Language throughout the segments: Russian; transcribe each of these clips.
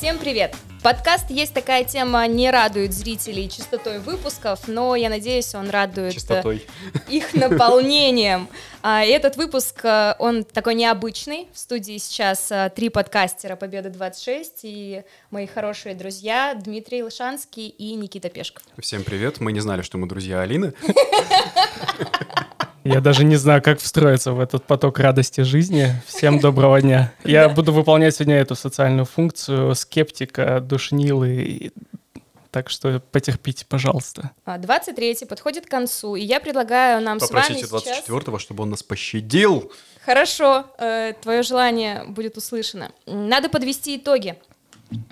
Всем привет! Подкаст «Есть такая тема» не радует зрителей чистотой выпусков, но я надеюсь, он радует э, Чистотой. их наполнением. А, Этот выпуск, э, он такой необычный. В студии сейчас э, три подкастера «Победа-26» и мои хорошие друзья Дмитрий Лышанский и Никита Пешков. Всем привет. Мы не знали, что мы друзья Алины. Я даже не знаю, как встроиться в этот поток радости жизни. Всем доброго дня. Я буду выполнять сегодня эту социальную функцию скептика, душнилы. Так что потерпите, пожалуйста. А, 23-й подходит к концу, и я предлагаю нам Попросите с вами сейчас... 24-го, чтобы он нас пощадил. Хорошо, э, твое желание будет услышано. Надо подвести итоги.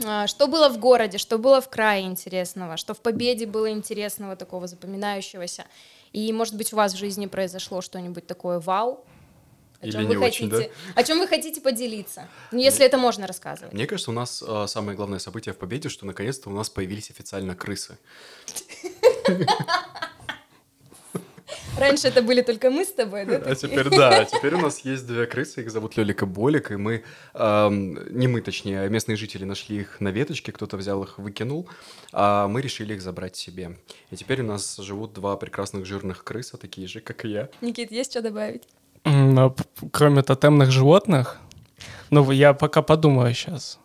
А, Что было в городе, что было в крае интересного, что в победе было интересного, такого запоминающегося. И, может быть, у вас в жизни произошло что-нибудь такое вау? О Или чем не вы очень, хотите, О чем вы хотите поделиться? Ну, если это можно рассказывать. Мне кажется, у нас а, самое главное событие в Победе, что наконец-то у нас появились официально крысы. Раньше это были только мы с тобой, да? А теперь да, а теперь у нас есть две крысы, их зовут Лёлик и Болик, и мы, не мы точнее, а местные жители нашли их на веточке, кто-то взял их, выкинул, а мы решили их забрать себе. И теперь у нас живут два прекрасных жирных крыса, такие же, как и я. Никит, есть что добавить? Но п- Кроме тотемных животных, ну, я пока подумаю сейчас.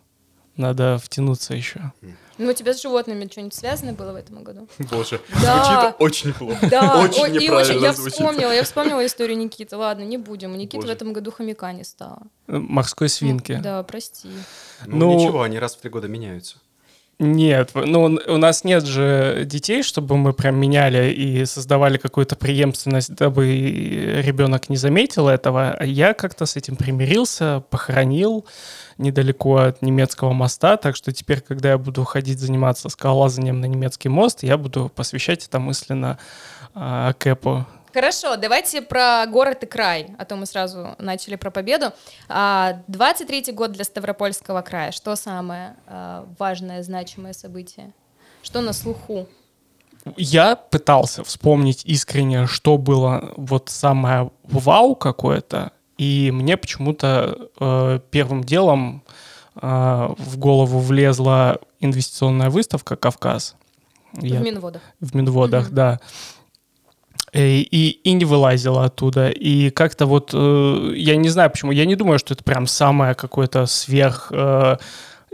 Надо втянуться еще. Ну, у тебя с животными что-нибудь связано было в этом году? Боже, Да. звучит очень плохо. Да, очень и очень, я звучит. вспомнила, я вспомнила историю Никиты. Ладно, не будем. У Никиты в Боже. этом году хомяка не стало. Морской свинки. Да, прости. Ну, Ну, ничего, они раз в три года меняются. Нет, ну у нас нет же детей, чтобы мы прям меняли и создавали какую-то преемственность, дабы ребенок не заметил этого. А я как-то с этим примирился, похоронил недалеко от немецкого моста, так что теперь, когда я буду ходить заниматься скалолазанием на немецкий мост, я буду посвящать это мысленно а, Кэпу. Хорошо, давайте про город и край, а то мы сразу начали про победу. А, 23-й год для Ставропольского края. Что самое а, важное, значимое событие? Что на слуху? Я пытался вспомнить искренне, что было вот самое вау какое-то, и мне почему-то э, первым делом э, в голову влезла инвестиционная выставка «Кавказ». Я- В Минводах. в Минводах, Мгм. да. И, и, не вылазила оттуда. И как-то вот, э, я не знаю почему, я не думаю, что это прям самое какое-то сверх э,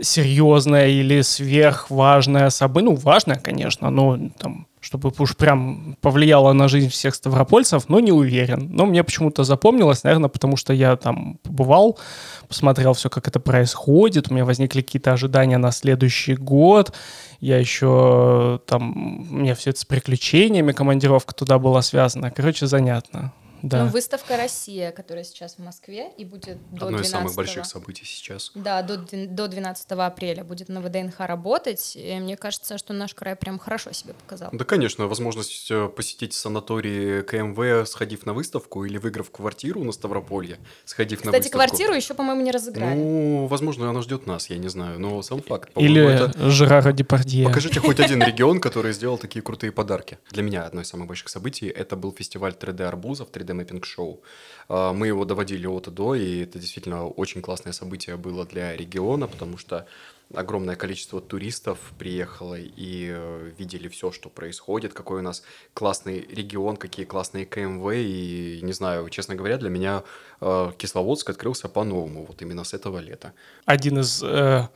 серьезное или сверхважное событие. Ну, важное, конечно, но там, чтобы уж прям повлияло на жизнь всех ставропольцев, но не уверен. Но мне почему-то запомнилось, наверное, потому что я там побывал, посмотрел все, как это происходит, у меня возникли какие-то ожидания на следующий год, я еще там, у меня все это с приключениями, командировка туда была связана. Короче, занятно. Да. Ну, выставка «Россия», которая сейчас в Москве и будет до Одно из 12 самых больших событий сейчас. Да, до, до 12 апреля будет на ВДНХ работать. И мне кажется, что наш край прям хорошо себя показал. Да, конечно, возможность э, посетить санаторий КМВ, сходив на выставку, или выиграв квартиру на Ставрополье, сходив на Кстати, выставку. квартиру еще, по-моему, не разыграли. Ну, возможно, она ждет нас, я не знаю, но сам факт. по-моему, Или это- Жерара Депардье. Покажите хоть один регион, который сделал такие крутые подарки. Для меня одно из самых больших событий это был фестиваль 3D арбузов, 3D мэппинг шоу. А, Мы его доводили от и до, и это действительно очень классное событие было для региона, потому что огромное количество туристов приехало и э, видели все, что происходит, какой у нас классный регион, какие классные КМВ, и не знаю, честно говоря, для меня э, Кисловодск открылся по-новому, вот именно с этого лета. Один из э,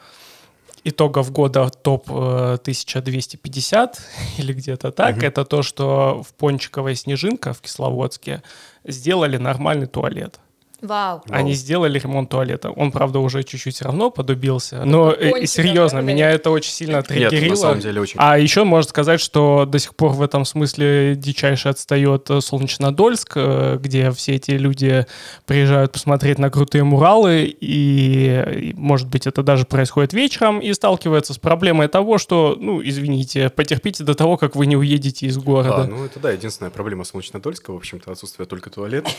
итогов года топ э, 1250 или где-то так, Мгм. это то, что в Пончиковой Снежинка в Кисловодске сделали нормальный туалет. Вау. Вау. Они сделали ремонт туалета. Он, правда, уже чуть-чуть равно подубился. Но э, Пончика, серьезно, меня это очень сильно Нет, триггерило. на самом деле очень А еще можно сказать, что до сих пор в этом смысле дичайше отстает э, Солнечнодольск, э, где все эти люди приезжают посмотреть на крутые муралы, и, может быть, это даже происходит вечером, и сталкиваются с проблемой того, что, ну, извините, потерпите до того, как вы не уедете из А, города. ну это да, единственная проблема Солнечнодольска, в общем-то, отсутствие только туалета.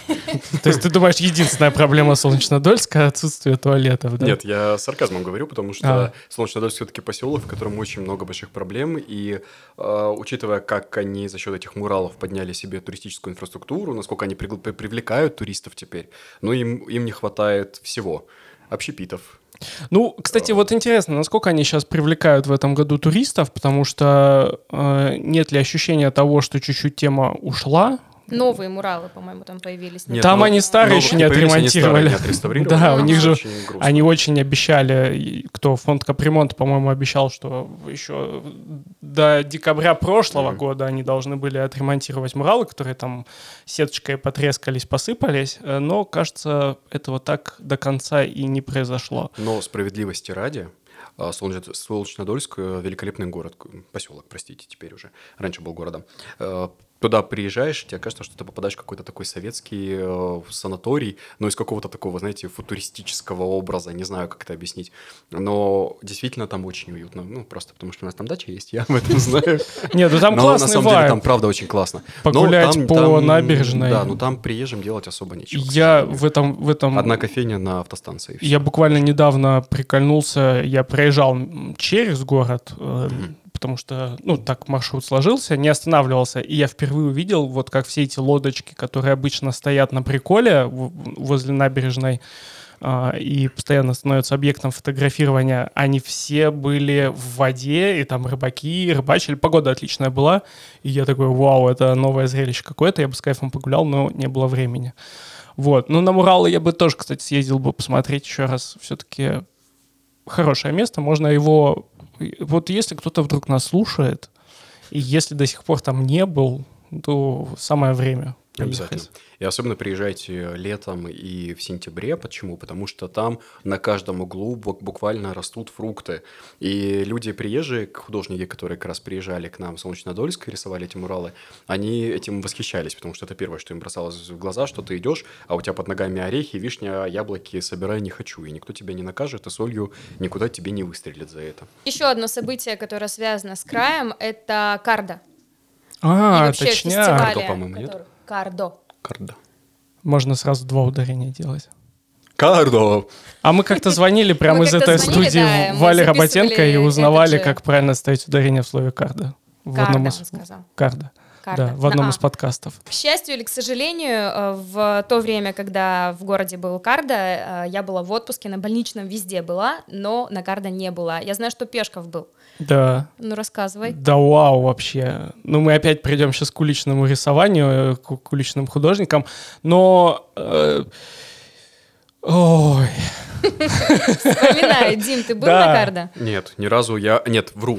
То есть ты думаешь, единственная проблема Солнечнодольска — отсутствие туалетов, да? Нет, я сарказмом говорю, потому что А. Солнечнодольск все-таки поселок, в котором очень много больших проблем, и э, учитывая, как они за счет этих муралов подняли себе туристическую инфраструктуру, насколько они пригл- при- привлекают туристов теперь, но им, им не хватает всего. общепитов. Ну, кстати, вот интересно, насколько они сейчас привлекают в этом году туристов, потому что э, нет ли ощущения того, что чуть-чуть тема ушла, Новые муралы, по-моему, там появились. Нет, Там ну, они старые новых еще не отремонтировали. старые не. Да, у них же Очень. Они очень обещали, кто фонд капремонта, по-моему, обещал, что еще до декабря прошлого Мгм. года они должны были отремонтировать муралы, которые там сеточкой потрескались, посыпались, э, но, кажется, этого так до конца и не произошло. Но справедливости ради, а, Солнеч- Солнечнодольск э, великолепный город, поселок, простите, теперь уже. Раньше был городом. Туда приезжаешь, тебе кажется, что ты попадаешь в какой-то такой советский э, санаторий, но из какого-то такого, знаете, футуристического образа, не знаю, как это объяснить. Но действительно там очень уютно. Ну, просто потому что у нас там дача есть, я об этом знаю. Нет, ну там Но классный на самом деле там правда очень классно. Но Погулять по набережной. Да, ну там приезжим делать особо нечего. Я в этом, в этом Одна кофейня на автостанции. Я буквально недавно прикольнулся, я проезжал через город, э, потому что, ну, так маршрут сложился, не останавливался, и я впервые увидел, вот как все эти лодочки, которые обычно стоят на приколе возле набережной, а, и постоянно становятся объектом фотографирования, они все были в воде, и там рыбаки рыбачили, погода отличная была, и я такой, вау, это новое зрелище какое-то, я бы с кайфом погулял, но не было времени. Вот. Ну, на Муралы я бы тоже, кстати, съездил бы посмотреть еще раз. Все-таки хорошее место. Можно его... Вот если кто-то вдруг нас слушает, и если до сих пор там не был, то самое время Обязательно. И особенно приезжайте летом и в сентябре. Почему? Потому что там на каждом углу бу- буквально растут фрукты. И люди приезжие, художники, которые как раз приезжали к нам в Солнечнодольск и рисовали эти муралы, они этим восхищались, потому что это первое, что им бросалось в глаза, что ты идешь, а у тебя под ногами орехи, вишня, яблоки, собирай не хочу. И никто тебя не накажет, и солью никуда тебе не выстрелит за это. Еще одно событие, которое связано с краем, это Карда. И А, вообще точняк. фестивали, Кардо, по-моему, нет? Кардо. Карда. Можно сразу два ударения делать. Кардо! А мы как-то звонили прямо из этой звонили, студии да, Вале Работенко и узнавали, как правильно ставить ударение в слове Карда, одном он сказал. Карда. Карда. Да, в одном На из «А». подкастов. К счастью или к сожалению, э, в то время, когда в городе был Карда, э, я была в отпуске, на больничном везде была, но на Карда не была. Я знаю, что Пешков был. Да. Ну, рассказывай. Да вау вообще. Ну, мы опять придем сейчас к уличному рисованию, э, к, к уличным художникам, но... э, ой, Вспоминаю, Дим, ты был Да. на Карда? Нет, ни разу я... Нет, вру.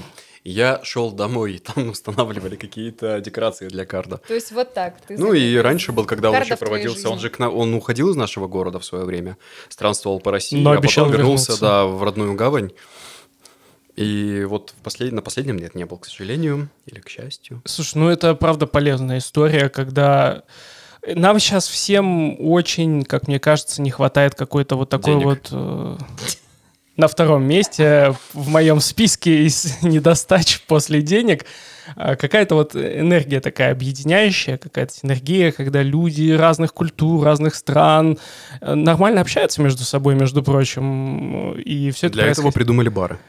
Я шел домой, и там устанавливали какие-то декорации для карда. То есть вот так. ты Ну и раньше был, когда он Карда еще проводился, он же к нам, он уходил из нашего города в свое время, странствовал по России, Но а обещал потом вернулся, вернуться. да, в родную гавань. И вот в послед... на последнем нет, не был, к сожалению, или к счастью. Слушай, ну это правда полезная история, когда нам сейчас всем очень, как мне кажется, не хватает какой-то вот такой Денег. вот э, на втором месте в моем списке из недостач после денег а, какая-то вот энергия такая объединяющая, какая-то синергия, когда люди разных культур, разных стран э, нормально общаются между собой, между прочим, и все это Для этого происходит. придумали бары.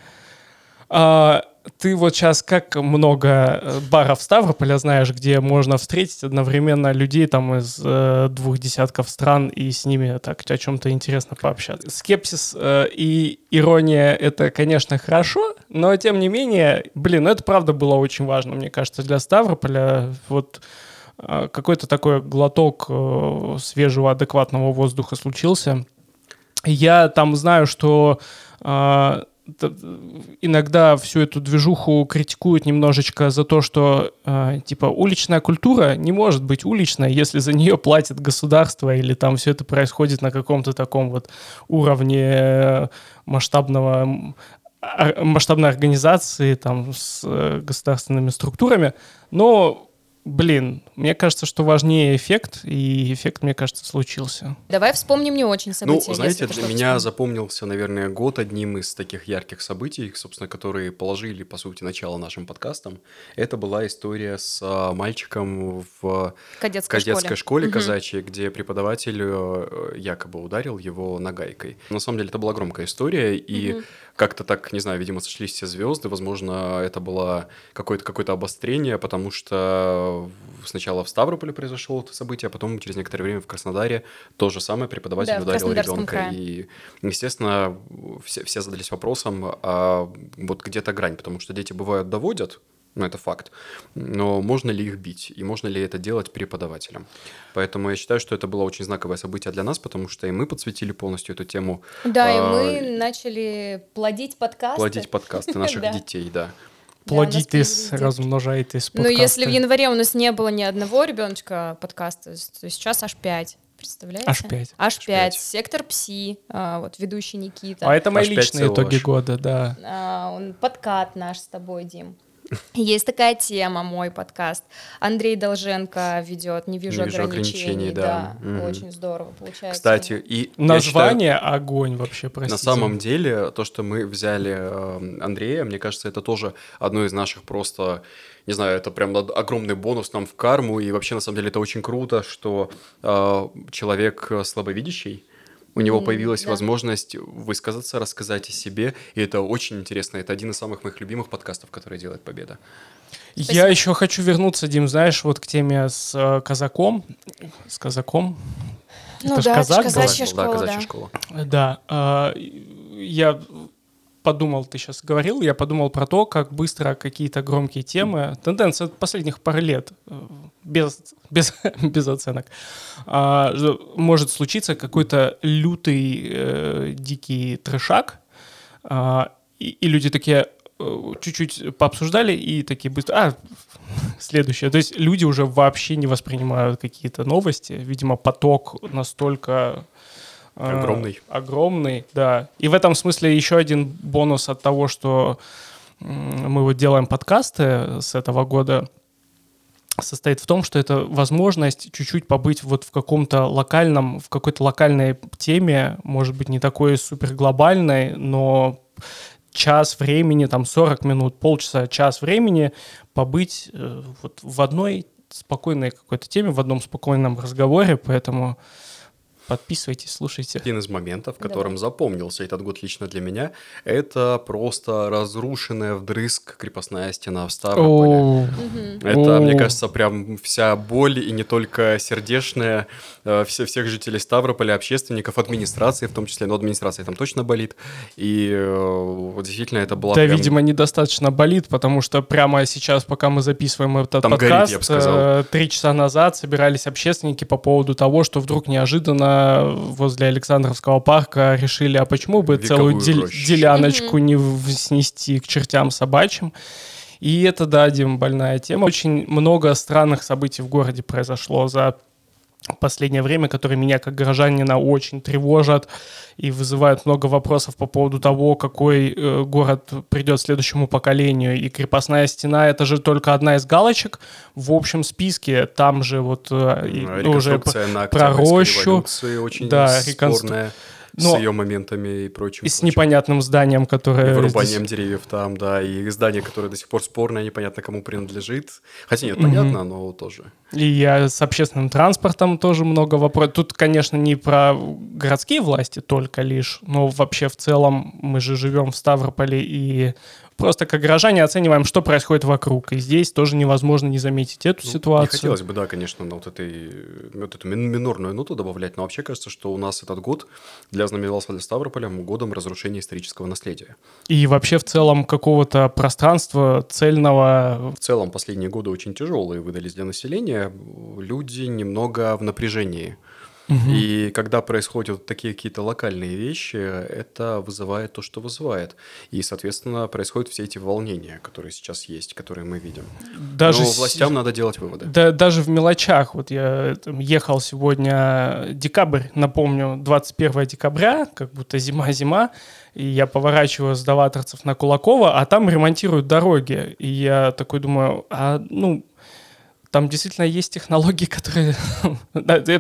А, ты вот сейчас как много э, баров Ставрополя знаешь, где можно встретить одновременно людей там из э, двух десятков стран и с ними так о чем-то интересно пообщаться. Скепсис э, и ирония — это, конечно, хорошо, но тем не менее, блин, ну это правда было очень важно, мне кажется, для Ставрополя. Вот э, какой-то такой глоток э, свежего, адекватного воздуха случился. Я там знаю, что т- иногда всю эту движуху критикуют немножечко за то, что а, типа уличная культура не может быть уличной, если за нее платит государство или там все это происходит на каком-то таком вот уровне э, масштабного а- масштабной организации там с э, государственными структурами, но Блин, мне кажется, что важнее эффект, и эффект, мне кажется, случился. Давай вспомним не очень события. Ну, знаете, для меня вспомнил. запомнился, наверное, год одним из таких ярких событий, собственно, которые положили, по сути, начало нашим подкастам. Это была история с а, мальчиком в Кадетской, кадетской школе, Мгм. казачьей, где преподаватель э, якобы ударил его нагайкой. На самом деле это была громкая история, и Мгм. Как-то так, не знаю, видимо, сошлись все звезды. Возможно, это было какое-то какое обострение, потому что сначала в Ставрополе произошло это событие, а потом через некоторое время в Краснодаре то же самое преподаватель Да, ударил ребенка. крае. И, естественно, все, все задались вопросом, а вот где-то грань, потому что дети бывают доводят, ну, это факт. Но можно ли их бить? И можно ли это делать преподавателям? Поэтому я считаю, что это было очень знаковое событие для нас, потому что и мы подсветили полностью эту тему. Да, и А, мы начали плодить подкасты. Плодить подкасты наших Да. детей, да. Да, Плодитесь, девочки. размножайтесь Ну, если в январе у нас не было ни одного ребеночка подкаста, то сейчас аж пять. Представляете? Аж пять. Аж Аж пять. пять. Сектор Пси, а, вот ведущий Никита. А это мои Аж пять личные целого итоги года, да. А, он подкат наш с тобой, Дим. Есть такая тема, мой подкаст. Андрей Долженко ведет «Не вижу, «Не вижу ограничений». ограничений», да. Мгм. очень здорово получается. Кстати, и Название огонь вообще, считаю, простите. на самом деле, то, что мы взяли э, Андрея, мне кажется, это тоже одно из наших просто, не знаю, это прям огромный бонус нам в карму, и вообще, на самом деле, это очень круто, что э, человек э, слабовидящий, у него появилась да. возможность высказаться, рассказать о себе, и это очень интересно. Это один из самых моих любимых подкастов, которые делает Победа. Я Спасибо. еще хочу вернуться, Дим, знаешь, вот к теме с э, казаком. С казаком. Ну это да, казак был? казачья да, школа, казачья да. школа. Да, а, я подумал, ты сейчас говорил, я подумал про то, как быстро какие-то громкие темы, тенденция последних пары лет, э, без, без, без оценок, а, может случиться какой-то лютый э, дикий трешак, а, и, и люди такие э, чуть-чуть пообсуждали и такие быстро, а, следующее. То есть люди уже вообще не воспринимают какие-то новости. Видимо, поток настолько э, Огромный. огромный, да. И в этом смысле еще один бонус от того, что мы вот делаем подкасты с этого года, состоит в том, что это возможность чуть-чуть побыть вот в каком-то локальном, в какой-то локальной теме, может быть, не такой супер глобальной, но час времени, там 40 минут, полчаса, час времени побыть э, вот в одной спокойной какой-то теме, в одном спокойном разговоре, поэтому подписывайтесь, слушайте. Один из моментов, которым Давай. запомнился этот год лично для меня, это просто разрушенная вдрызг крепостная стена в Ставрополе. Это, мне кажется, прям вся боль, и не только сердечная, э, все, всех жителей Ставрополя, общественников, администрации в том числе, но администрация там точно болит. И э, вот действительно это была Да, прям- видимо, недостаточно болит, потому что прямо сейчас, пока мы записываем этот Там горит, подкаст, я бы сказал. э, три часа назад собирались общественники по поводу того, что вдруг неожиданно возле Александровского парка решили, а почему бы целую Вековую рощу. деляночку не в- снести к чертям собачьим. И это, да, Дим, больная тема. Очень много странных событий в городе произошло за последнее время, которые меня как горожанина очень тревожат и вызывают много вопросов по поводу того, какой э, город придет следующему поколению. И крепостная стена это же только одна из галочек в общем списке. Там же вот э, ну, уже Реконструкция про рощу. очень Да, реконстру- спорная, Но- с ее моментами и прочим. и с прочим. непонятным зданием, И которое вырубанием здесь- деревьев там, да, и здание, которое до сих пор спорное, непонятно кому принадлежит. Хотя нет, понятно, но тоже. И я с общественным транспортом тоже много вопросов. Тут, конечно, не про городские власти только лишь, но вообще в целом мы же живем в Ставрополе и просто как горожане оцениваем, что происходит вокруг. И здесь тоже невозможно не заметить эту Ну, ситуацию. Не хотелось бы, да, конечно, на вот, этой, вот эту мин- минорную ноту добавлять, но вообще кажется, что у нас этот год для знаменовался для Ставрополя годом разрушения исторического наследия. И вообще в целом какого-то пространства цельного. В целом последние годы очень тяжелые выдались для населения, люди немного в напряжении. И когда происходят такие какие-то локальные вещи, это вызывает то, что вызывает. И, соответственно, происходят все эти волнения, которые сейчас есть, которые мы видим. Даже Но с- властям надо делать выводы. Да, даже в мелочах. Вот я там, ехал сегодня декабрь, напомню, 21 декабря, как будто зима-зима, и я поворачиваю с Даваторцев на Кулакова, а там ремонтируют дороги. И я такой думаю, а ну, там действительно есть технологии, которые...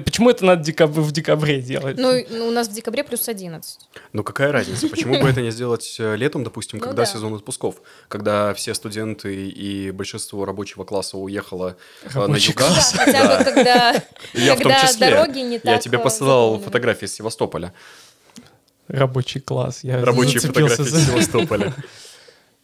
Почему это надо в декабре делать? Ну, ну, у нас в декабре плюс 11. Ну какая разница? Почему бы это не сделать э, летом, допустим, Ну когда да. сезон отпусков? Когда все студенты и большинство рабочего класса уехало э, на юга. класс. Да, хотя бы когда, Я в том числе. дороги не так Я тебе э, посылал фотографии из Севастополя. Рабочий класс. Я Рабочие фотографии за- Севастополя.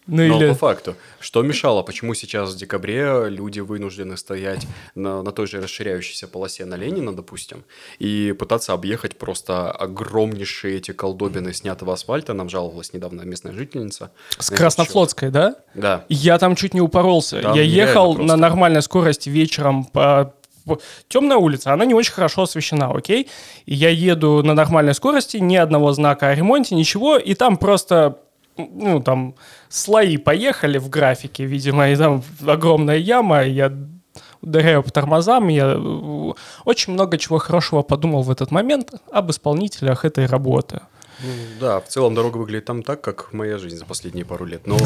Ну Но или... по факту, что мешало, почему сейчас в декабре люди вынуждены стоять на, на той же расширяющейся полосе на Ленина, допустим, и пытаться объехать просто огромнейшие эти колдобины снятого асфальта, нам жаловалась недавно местная жительница. С Краснофлотской, да? Да. Я там чуть не упоролся. Там я ехал просто. на нормальной скорости вечером по темная улица, она не очень хорошо освещена, окей? И я еду на нормальной скорости, ни одного знака о ремонте, ничего, и там просто, ну, там, слои поехали в графике, видимо, и там огромная яма, и я ударяю по тормозам, я э, очень много чего хорошего подумал в этот момент об исполнителях этой работы. Ну, да, в целом дорога выглядит там так, как моя жизнь за последние пару лет. Но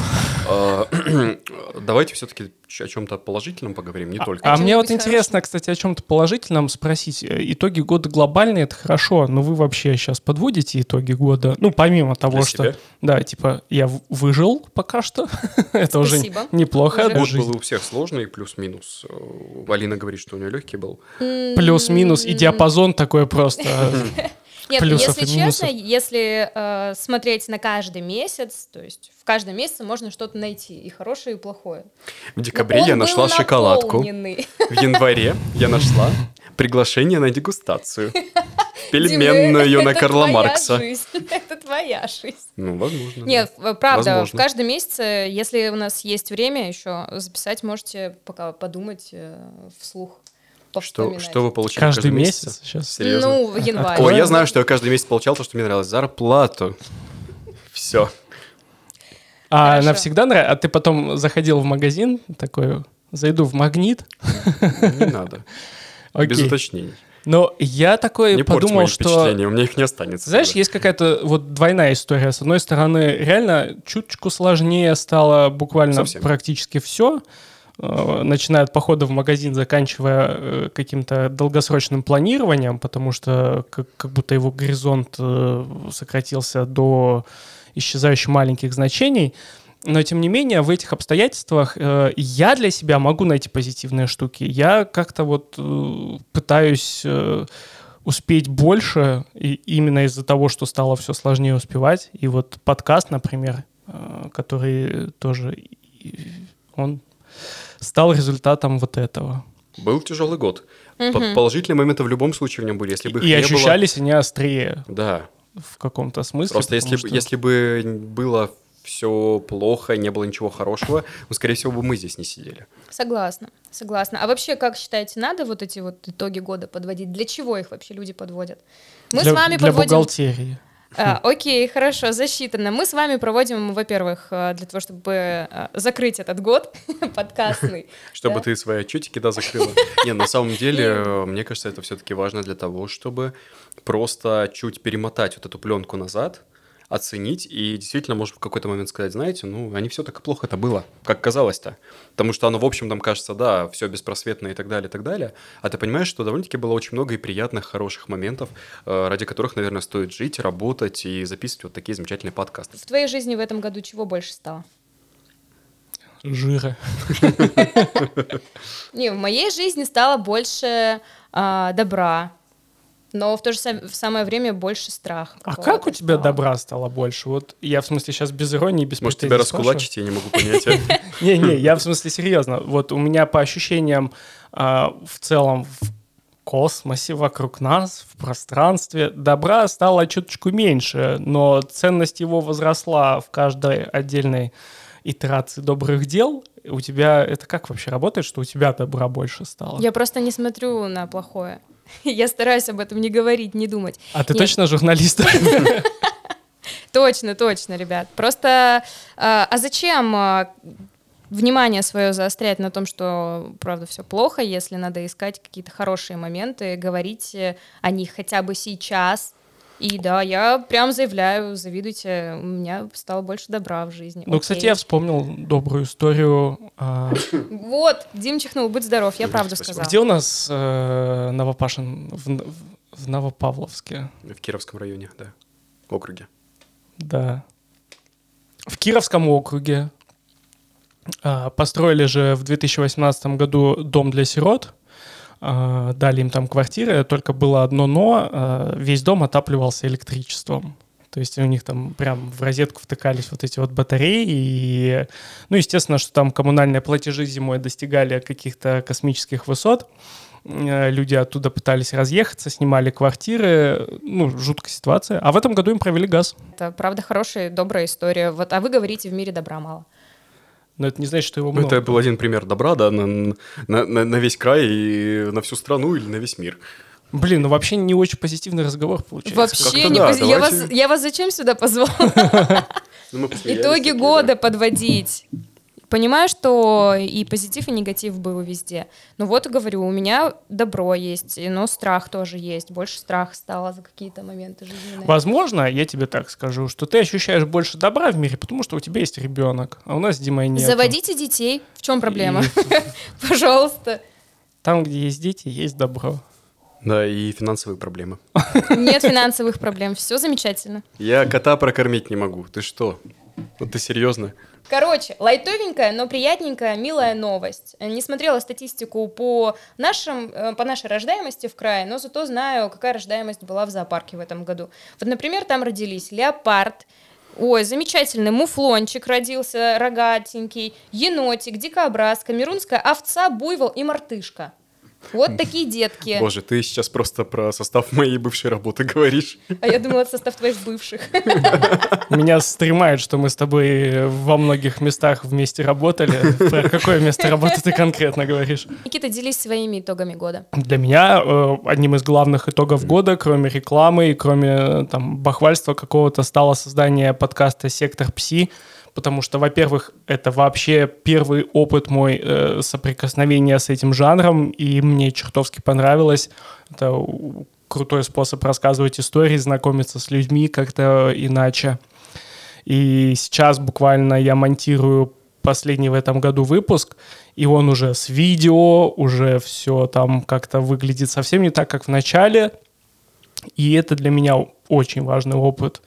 э, давайте все-таки о чем-то положительном поговорим, не только. А мне вот интересно, кстати, о чем-то положительном спросить. Э, Итоги года глобальные, это хорошо, но вы вообще сейчас подводите итоги года? Ну, помимо того, что... Да, типа, я выжил пока что. это уже неплохо. Год был у всех сложный, плюс-минус. Э, Алина говорит, что у нее легкий был. Плюс-минус и диапазон такой просто. Нет, если честно, если э, смотреть на каждый месяц, то есть в каждом месяце можно что-то найти, и хорошее, и плохое. В декабре я нашла шоколадку. В январе я нашла приглашение на дегустацию. Пельменную на Карла Маркса. Это твоя жизнь. Ну, возможно. Нет, в- правда, в каждом месяце, если у нас есть время еще записать, можете пока подумать э, вслух. Что, что вы получили Каждый месяц? месяц сейчас. Серьезно? Ну, в январе. Ой, я знаю, что я каждый месяц получал то, что мне нравилось. Зарплату. Все. А Хорошо. навсегда нравится? А ты потом заходил в магазин, такой, зайду в магнит. Не надо. Без Окей. уточнений. Но я такой Не подумал, мои что... у меня их не останется. Знаешь, тогда. есть какая-то вот двойная история. С одной стороны, реально чуточку сложнее стало буквально Совсем. практически все, начиная от похода в магазин, заканчивая э, каким-то долгосрочным планированием, потому что как, как будто его горизонт э, сократился до исчезающе маленьких значений. Но, тем не менее, в этих обстоятельствах э, я для себя могу найти позитивные штуки. Я как-то вот э, пытаюсь э, успеть больше, и именно из-за того, что стало все сложнее успевать. И вот подкаст, например, э, который тоже, он стал результатом вот этого. Был тяжелый год. По- Положительные моменты в любом случае в нем были. Если бы их И не ощущались они острее было... Да. в каком-то смысле. Просто если, что- если бы было все плохо, не было ничего хорошего, ну, скорее всего, бы мы здесь не сидели. Согласна, согласна. А вообще, как считаете, надо вот эти вот итоги года подводить? Для чего их вообще люди подводят? Мы для, с вами для подводим... Бухгалтерии. А, окей, хорошо, засчитано. Мы с вами проводим, во-первых, э, для того, чтобы э, закрыть этот год подкастный. Чтобы ты свои отчетики, да, закрыла. Не, на самом деле, э, мне кажется, это все-таки важно для того, чтобы просто чуть перемотать вот эту пленку назад, оценить и действительно, может, в какой-то момент сказать, знаете, ну, а не все так и плохо это было, как казалось-то. Потому что оно, в общем, там кажется, да, все беспросветно и так далее, и так далее. А ты понимаешь, что довольно-таки было очень много и приятных, хороших моментов, э, ради которых, наверное, стоит жить, работать и записывать вот такие замечательные подкасты. В твоей жизни в этом году чего больше стало? Жира. Не, в моей жизни стало больше а, добра, но в то же в самое время больше страха. А как у тебя стало. добра стало больше? Вот я в смысле сейчас без иронии, без Может, тебя раскулачить, я не могу понять. Не-не, я в смысле серьезно. Вот у меня по ощущениям а, в целом в космосе вокруг нас, в пространстве, добра стало чуточку меньше, но ценность его возросла в каждой отдельной итерации добрых дел. У тебя это как вообще работает, что у тебя добра больше стало? Я просто не смотрю на плохое. Я стараюсь об этом не говорить, не думать. А ты Нет. точно журналист? Точно, точно, ребят. Просто, а, а зачем а, внимание свое заострять на том, что, правда, все плохо, если надо искать какие-то хорошие моменты, говорить о них хотя бы сейчас. И да, я прям заявляю, завидуйте, у меня стало больше добра в жизни. Ну, кстати, Окей. я вспомнил добрую историю. а, Вот, Дим чихнул, будь здоров, я правду Спасибо. сказала. Где у нас э, Новопашин? В, в Новопавловске. В Кировском районе, да, округе. Да. В Кировском округе а, построили же в 2018 году дом для сирот. А, дали им там квартиры, только было одно но. а, весь дом отапливался электричеством. То есть у них там прям в розетку втыкались вот эти вот батареи. И, ну, естественно, что там коммунальные платежи зимой достигали каких-то космических высот. Э, люди оттуда пытались разъехаться, снимали квартиры. Ну, жуткая ситуация. А в этом году им провели газ. Это, правда, хорошая, добрая история. Вот, а вы говорите, в мире добра мало. Но это не значит, что его Ну, много. Это был один пример добра, да, на, на, на- на весь край и на всю страну или на весь мир. Блин, ну вообще не очень позитивный разговор получается. Вообще не да, пози- я, вас, я вас зачем сюда позвал? Ну, Итоги года да. подводить. Понимаю, что и позитив, и негатив был везде. Ну вот и говорю, у меня добро есть, но страх тоже есть. Больше страха стало за какие-то моменты жизненные. Возможно, я тебе так скажу, что ты ощущаешь больше добра в мире, потому что у тебя есть ребенок, а у нас с Димой нет. Заводите детей. В чем проблема? Пожалуйста. Там, где есть дети, есть добро. Да, и финансовые проблемы. Нет финансовых проблем. Все замечательно. Я кота прокормить не могу. Ты что? Вот ты серьезно? Короче, лайтовенькая, но приятненькая, милая новость. Э, Не смотрела статистику по, нашим, э, по нашей рождаемости в крае, но зато знаю, какая рождаемость была в зоопарке в этом году. Вот, например, там родились леопард, Ой, замечательный муфлончик родился, рогатенький, енотик, дикобраз, камерунская овца, буйвол и мартышка. Вот такие детки. Боже, ты сейчас просто про состав моей бывшей работы говоришь. А я думала, это состав твоих бывших. Меня стремает, что мы с тобой во многих местах вместе работали. Про какое место работы ты конкретно говоришь? Никита, делись своими итогами года. Для меня э, одним из главных итогов года, кроме рекламы и кроме э, там бахвальства какого-то, стало создание подкаста «Сектор Пси», потому что, во-первых, это вообще первый опыт мой э, соприкосновения с этим жанром, и мне чертовски понравилось. Это крутой способ рассказывать истории, знакомиться с людьми как-то иначе. И сейчас буквально я монтирую последний в этом году выпуск, и он уже с видео, уже все там как-то выглядит совсем не так, как в начале. И это для меня очень важный опыт.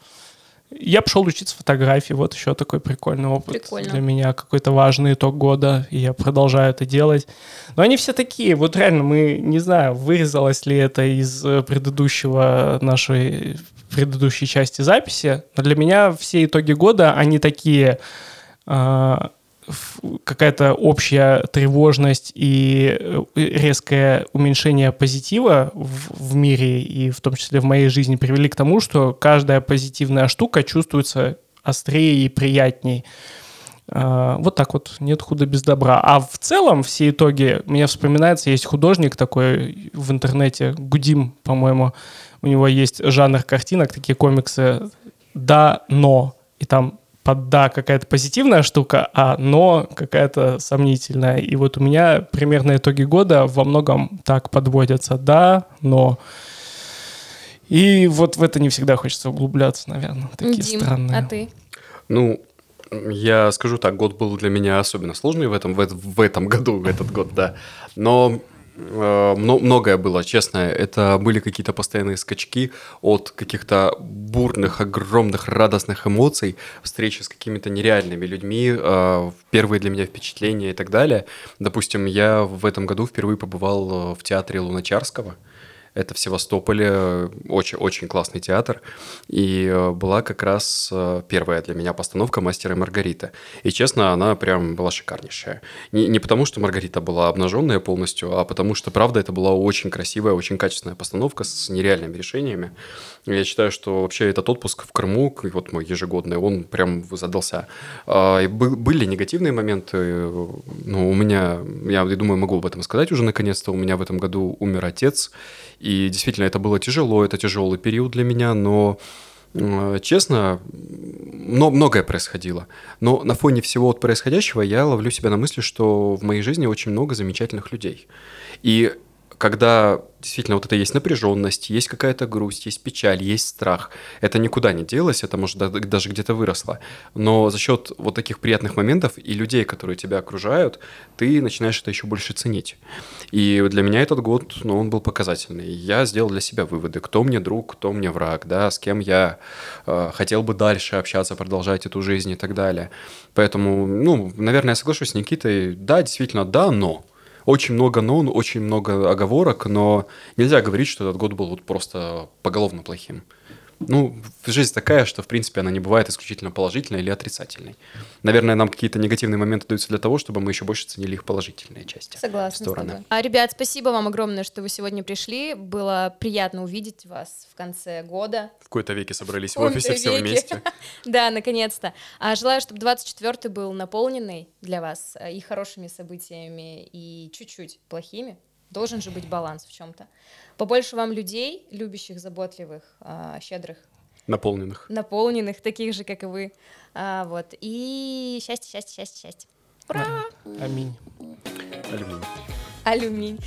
Я пошел учиться фотографии, вот еще такой прикольный опыт. Прикольно. Для меня какой-то важный итог года, и я продолжаю это делать. Но они все такие, вот реально, мы, не знаю, вырезалось ли это из э, предыдущего нашей предыдущей части записи, но для меня все итоги года, они такие, ф- какая-то общая тревожность и э, резкое уменьшение позитива в, в мире и в том числе в моей жизни привели к тому, что каждая позитивная штука чувствуется острее и приятней. А, Вот так вот, нет худа без добра. А в целом все итоги, мне вспоминается, есть художник такой в интернете, Гудим, по-моему, у него есть жанр картинок, такие комиксы «да, но», и там под «да» какая-то позитивная штука, а «но» какая-то сомнительная. И вот у меня примерно итоги года во многом так подводятся «да, но». И вот в это не всегда хочется углубляться, наверное, такие Дим, странные. а ты? Ну, я скажу так, год был для меня особенно сложный в этом, в, в этом году, в этот год, да. Но многое было, честно. Это были какие-то постоянные скачки от каких-то бурных, огромных, радостных эмоций, встречи с какими-то нереальными людьми, э, первые для меня впечатления и так далее. Допустим, я в этом году впервые побывал э, в театре Луначарского. Это в Севастополе, очень-очень классный театр. И э, была как раз э, первая для меня постановка «Мастера и Маргарита». И, честно, она прям была шикарнейшая. Не, не потому, что Маргарита была обнаженная полностью, а потому что, правда, это была очень красивая, очень качественная постановка с нереальными решениями. Я считаю, что вообще этот отпуск в Крыму, вот мой ежегодный, он прям задался. А, и бы- Были негативные моменты, но у меня, я думаю, могу об этом сказать уже наконец-то, у меня в этом году умер отец, и действительно это было тяжело, это тяжелый период для меня, но честно, мно- многое происходило. Но на фоне всего вот происходящего я ловлю себя на мысли, что в моей жизни очень много замечательных людей. И когда действительно вот это есть напряженность, есть какая-то грусть, есть печаль, есть страх, это никуда не делось, это может да- даже где-то выросло. Но за счет вот таких приятных моментов и людей, которые тебя окружают, ты начинаешь это еще больше ценить. И для меня этот год, ну, он был показательный. Я сделал для себя выводы, кто мне друг, кто мне враг, да, с кем я э, хотел бы дальше общаться, продолжать эту жизнь и так далее. Поэтому, ну, наверное, я соглашусь с Никитой, да, действительно, да, но. Очень много но, очень много оговорок, но нельзя говорить, что этот год был вот просто поголовно плохим. Ну, жизнь такая, что, в принципе, она не бывает исключительно положительной или отрицательной. Наверное, нам какие-то негативные моменты даются для того, чтобы мы еще больше ценили их положительные части. Согласна стороны. с тобой. А, ребят, спасибо вам огромное, что вы сегодня пришли. Было приятно увидеть вас в конце года. В какой-то веке собрались в, В офисе все веке. вместе. Да, наконец-то. А желаю, чтобы 24-й был наполненный для вас э, и хорошими событиями, и чуть-чуть плохими. Должен же быть баланс в чем-то. Побольше вам людей, любящих, заботливых, а, щедрых, Наполненных. наполненных, таких же, как и вы. А, вот. И счастье, счастье, счастье, счастье. Ура! Аминь. Алюминий. Алюминь.